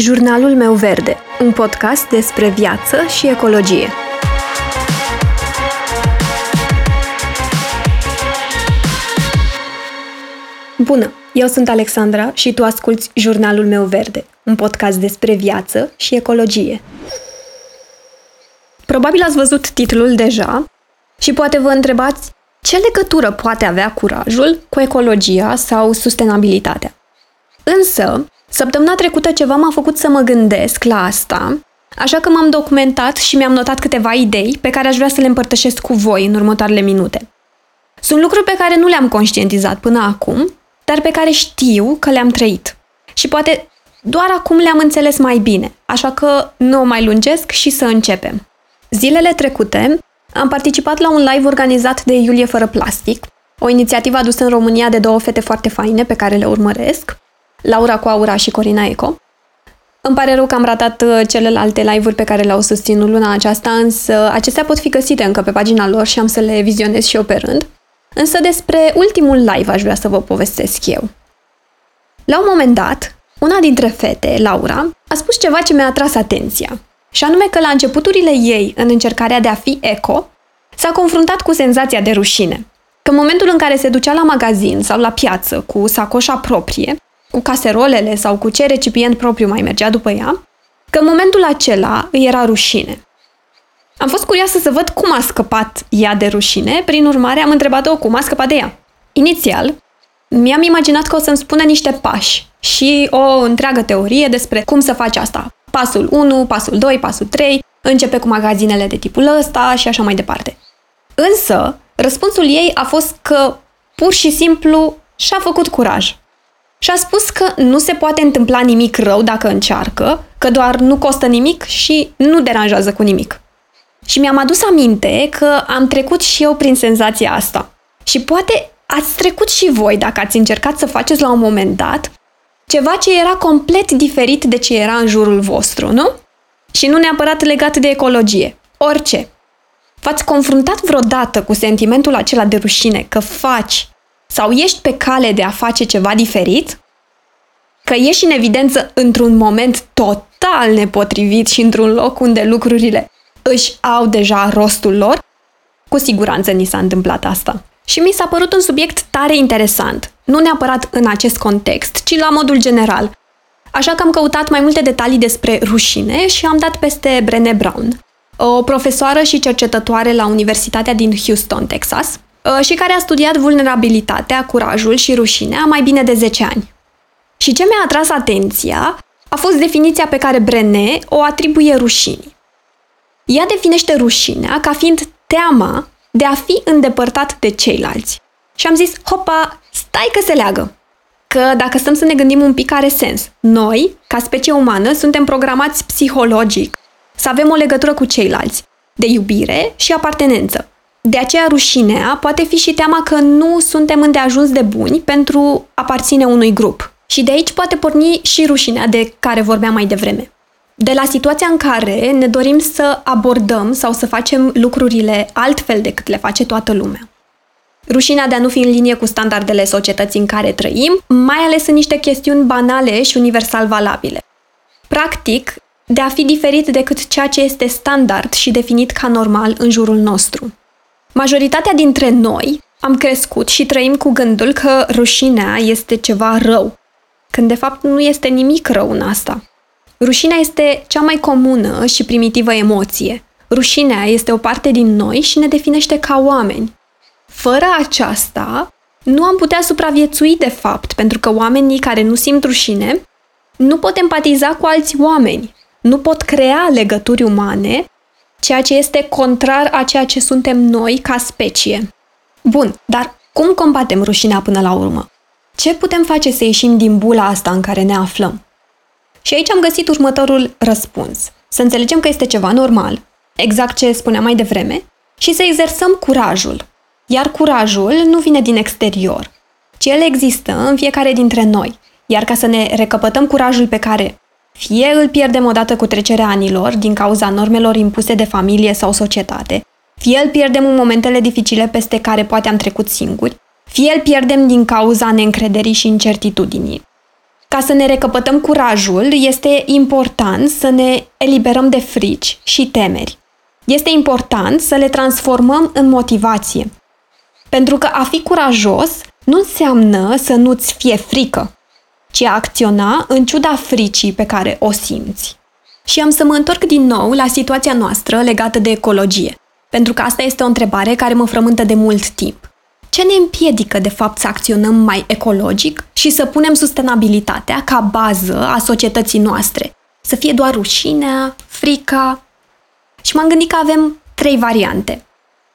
Jurnalul meu verde, un podcast despre viață și ecologie. Bună, eu sunt Alexandra și tu asculți Jurnalul meu verde, un podcast despre viață și ecologie. Probabil ați văzut titlul deja și poate vă întrebați ce legătură poate avea curajul cu ecologia sau sustenabilitatea. Însă, Săptămâna trecută ceva m-a făcut să mă gândesc la asta, așa că m-am documentat și mi-am notat câteva idei pe care aș vrea să le împărtășesc cu voi în următoarele minute. Sunt lucruri pe care nu le-am conștientizat până acum, dar pe care știu că le-am trăit. Și poate doar acum le-am înțeles mai bine, așa că nu o mai lungesc și să începem. Zilele trecute am participat la un live organizat de Iulie Fără Plastic, o inițiativă adusă în România de două fete foarte faine pe care le urmăresc, Laura cu Aura și Corina Eco. Îmi pare rău că am ratat uh, celelalte live-uri pe care le-au susținut luna aceasta, însă acestea pot fi găsite încă pe pagina lor și am să le vizionez și eu pe rând. Însă despre ultimul live aș vrea să vă povestesc eu. La un moment dat, una dintre fete, Laura, a spus ceva ce mi-a atras atenția. Și anume că la începuturile ei, în încercarea de a fi eco, s-a confruntat cu senzația de rușine. Că în momentul în care se ducea la magazin sau la piață cu sacoșa proprie, cu caserolele sau cu ce recipient propriu mai mergea după ea, că în momentul acela îi era rușine. Am fost curioasă să văd cum a scăpat ea de rușine, prin urmare am întrebat-o cum a scăpat de ea. Inițial, mi-am imaginat că o să-mi spună niște pași și o întreagă teorie despre cum să faci asta. Pasul 1, pasul 2, pasul 3, începe cu magazinele de tipul ăsta și așa mai departe. Însă, răspunsul ei a fost că pur și simplu și-a făcut curaj și a spus că nu se poate întâmpla nimic rău dacă încearcă, că doar nu costă nimic și nu deranjează cu nimic. Și mi-am adus aminte că am trecut și eu prin senzația asta. Și poate ați trecut și voi dacă ați încercat să faceți la un moment dat ceva ce era complet diferit de ce era în jurul vostru, nu? Și nu neapărat legat de ecologie. Orice. V-ați confruntat vreodată cu sentimentul acela de rușine că faci sau ești pe cale de a face ceva diferit, că ești în evidență într-un moment total nepotrivit și într-un loc unde lucrurile își au deja rostul lor, cu siguranță ni s-a întâmplat asta. Și mi s-a părut un subiect tare interesant, nu neapărat în acest context, ci la modul general. Așa că am căutat mai multe detalii despre rușine și am dat peste Brené Brown, o profesoară și cercetătoare la Universitatea din Houston, Texas, Uh, și care a studiat vulnerabilitatea, curajul și rușinea mai bine de 10 ani. Și ce mi-a atras atenția a fost definiția pe care Brené o atribuie rușinii. Ea definește rușinea ca fiind teama de a fi îndepărtat de ceilalți. Și am zis, hopa, stai că se leagă. Că dacă stăm să ne gândim un pic are sens. Noi, ca specie umană, suntem programați psihologic să avem o legătură cu ceilalți, de iubire și apartenență. De aceea rușinea poate fi și teama că nu suntem îndeajuns de buni pentru a aparține unui grup. Și de aici poate porni și rușinea de care vorbeam mai devreme. De la situația în care ne dorim să abordăm sau să facem lucrurile altfel decât le face toată lumea. Rușinea de a nu fi în linie cu standardele societății în care trăim, mai ales în niște chestiuni banale și universal valabile. Practic, de a fi diferit decât ceea ce este standard și definit ca normal în jurul nostru. Majoritatea dintre noi am crescut și trăim cu gândul că rușinea este ceva rău, când de fapt nu este nimic rău în asta. Rușinea este cea mai comună și primitivă emoție. Rușinea este o parte din noi și ne definește ca oameni. Fără aceasta, nu am putea supraviețui de fapt, pentru că oamenii care nu simt rușine nu pot empatiza cu alți oameni, nu pot crea legături umane ceea ce este contrar a ceea ce suntem noi ca specie. Bun, dar cum combatem rușinea până la urmă? Ce putem face să ieșim din bula asta în care ne aflăm? Și aici am găsit următorul răspuns. Să înțelegem că este ceva normal, exact ce spuneam mai devreme, și să exersăm curajul. Iar curajul nu vine din exterior, ci el există în fiecare dintre noi. Iar ca să ne recăpătăm curajul pe care fie îl pierdem odată cu trecerea anilor din cauza normelor impuse de familie sau societate, fie îl pierdem în momentele dificile peste care poate am trecut singuri, fie îl pierdem din cauza neîncrederii și incertitudinii. Ca să ne recăpătăm curajul, este important să ne eliberăm de frici și temeri. Este important să le transformăm în motivație. Pentru că a fi curajos nu înseamnă să nu-ți fie frică, ci a acționa în ciuda fricii pe care o simți. Și am să mă întorc din nou la situația noastră legată de ecologie, pentru că asta este o întrebare care mă frământă de mult timp. Ce ne împiedică, de fapt, să acționăm mai ecologic și să punem sustenabilitatea ca bază a societății noastre? Să fie doar rușinea, frica? Și m-am gândit că avem trei variante.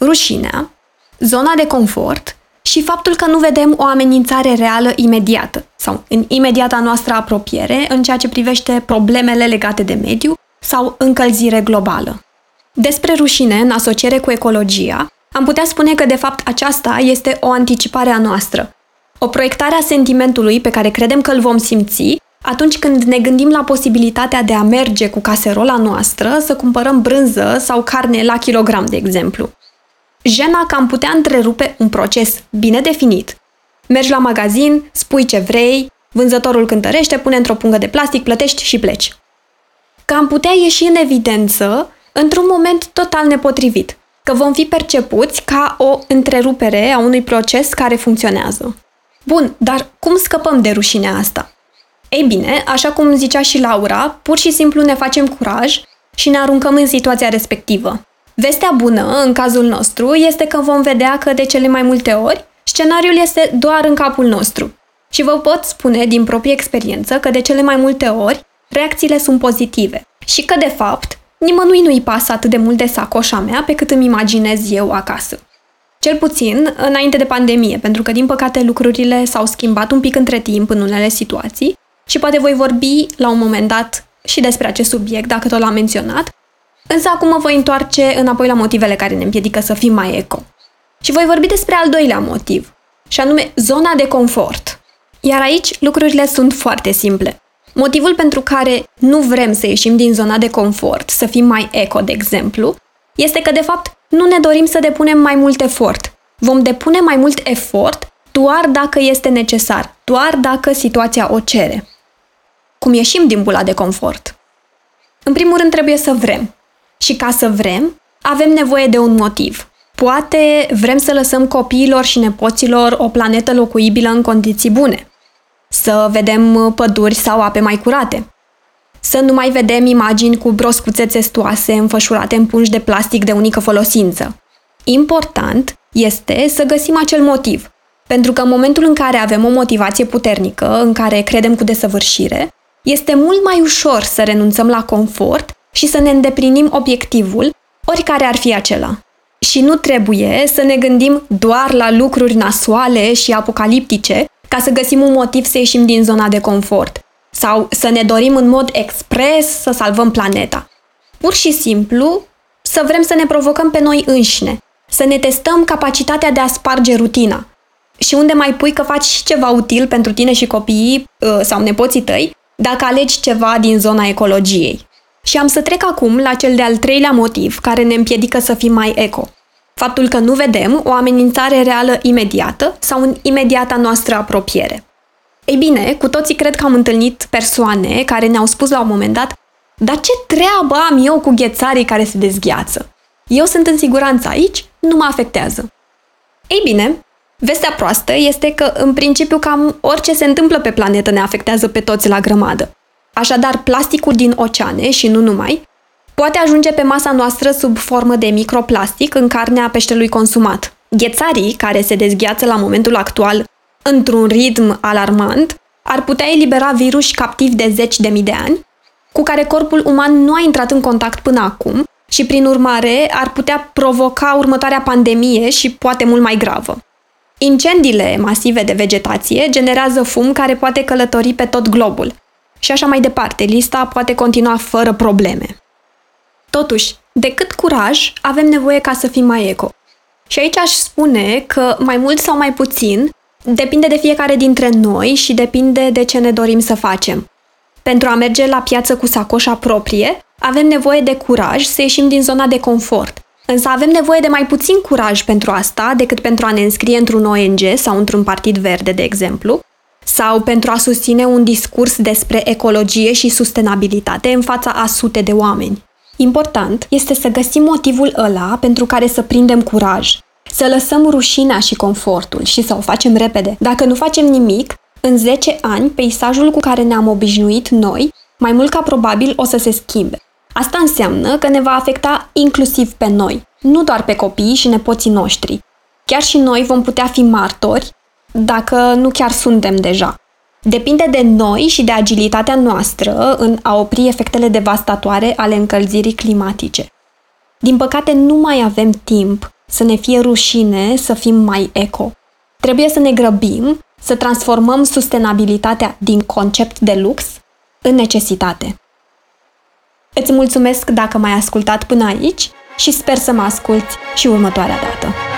Rușinea, zona de confort și faptul că nu vedem o amenințare reală imediată sau în imediata noastră apropiere în ceea ce privește problemele legate de mediu sau încălzire globală. Despre rușine, în asociere cu ecologia, am putea spune că, de fapt, aceasta este o anticipare a noastră. O proiectare a sentimentului pe care credem că îl vom simți atunci când ne gândim la posibilitatea de a merge cu caserola noastră să cumpărăm brânză sau carne la kilogram, de exemplu. Jena că am putea întrerupe un proces bine definit. Mergi la magazin, spui ce vrei, vânzătorul cântărește, pune într-o pungă de plastic, plătești și pleci. Că am putea ieși în evidență într-un moment total nepotrivit, că vom fi percepuți ca o întrerupere a unui proces care funcționează. Bun, dar cum scăpăm de rușinea asta? Ei bine, așa cum zicea și Laura, pur și simplu ne facem curaj și ne aruncăm în situația respectivă. Vestea bună, în cazul nostru, este că vom vedea că de cele mai multe ori, scenariul este doar în capul nostru. Și vă pot spune din proprie experiență că de cele mai multe ori, reacțiile sunt pozitive și că, de fapt, nimănui nu-i pasă atât de mult de sacoșa mea pe cât îmi imaginez eu acasă. Cel puțin înainte de pandemie, pentru că, din păcate, lucrurile s-au schimbat un pic între timp în unele situații și poate voi vorbi la un moment dat și despre acest subiect, dacă tot l-am menționat, însă acum mă voi întoarce înapoi la motivele care ne împiedică să fim mai eco. Și voi vorbi despre al doilea motiv, și anume zona de confort. Iar aici lucrurile sunt foarte simple. Motivul pentru care nu vrem să ieșim din zona de confort, să fim mai eco, de exemplu, este că, de fapt, nu ne dorim să depunem mai mult efort. Vom depune mai mult efort doar dacă este necesar, doar dacă situația o cere. Cum ieșim din bula de confort? În primul rând trebuie să vrem. Și ca să vrem, avem nevoie de un motiv. Poate vrem să lăsăm copiilor și nepoților o planetă locuibilă în condiții bune să vedem uh, păduri sau ape mai curate. Să nu mai vedem imagini cu broscuțe testoase înfășurate în pungi de plastic de unică folosință. Important este să găsim acel motiv, pentru că în momentul în care avem o motivație puternică, în care credem cu desăvârșire, este mult mai ușor să renunțăm la confort și să ne îndeplinim obiectivul, oricare ar fi acela. Și nu trebuie să ne gândim doar la lucruri nasoale și apocaliptice ca să găsim un motiv să ieșim din zona de confort sau să ne dorim în mod expres să salvăm planeta. Pur și simplu să vrem să ne provocăm pe noi înșine, să ne testăm capacitatea de a sparge rutina. Și unde mai pui că faci și ceva util pentru tine și copiii uh, sau nepoții tăi, dacă alegi ceva din zona ecologiei. Și am să trec acum la cel de-al treilea motiv care ne împiedică să fim mai eco – Faptul că nu vedem o amenințare reală imediată sau în imediata noastră apropiere. Ei bine, cu toții cred că am întâlnit persoane care ne-au spus la un moment dat dar ce treabă am eu cu ghețarii care se dezgheață? Eu sunt în siguranță aici, nu mă afectează. Ei bine, vestea proastă este că, în principiu, cam orice se întâmplă pe planetă ne afectează pe toți la grămadă. Așadar, plasticul din oceane și nu numai poate ajunge pe masa noastră sub formă de microplastic în carnea peștelui consumat. Ghețarii, care se dezgheață la momentul actual într-un ritm alarmant, ar putea elibera virus captivi de zeci de mii de ani, cu care corpul uman nu a intrat în contact până acum și, prin urmare, ar putea provoca următoarea pandemie și poate mult mai gravă. Incendiile masive de vegetație generează fum care poate călători pe tot globul. Și așa mai departe, lista poate continua fără probleme. Totuși, de cât curaj avem nevoie ca să fim mai eco? Și aici aș spune că mai mult sau mai puțin depinde de fiecare dintre noi și depinde de ce ne dorim să facem. Pentru a merge la piață cu sacoșa proprie, avem nevoie de curaj să ieșim din zona de confort. Însă avem nevoie de mai puțin curaj pentru asta decât pentru a ne înscrie într-un ONG sau într-un partid verde, de exemplu, sau pentru a susține un discurs despre ecologie și sustenabilitate în fața a sute de oameni. Important este să găsim motivul ăla pentru care să prindem curaj, să lăsăm rușinea și confortul și să o facem repede. Dacă nu facem nimic, în 10 ani, peisajul cu care ne-am obișnuit noi, mai mult ca probabil o să se schimbe. Asta înseamnă că ne va afecta inclusiv pe noi, nu doar pe copiii și nepoții noștri. Chiar și noi vom putea fi martori, dacă nu chiar suntem deja. Depinde de noi și de agilitatea noastră în a opri efectele devastatoare ale încălzirii climatice. Din păcate, nu mai avem timp să ne fie rușine să fim mai eco. Trebuie să ne grăbim să transformăm sustenabilitatea din concept de lux în necesitate. Îți mulțumesc dacă m-ai ascultat până aici și sper să mă asculți și următoarea dată.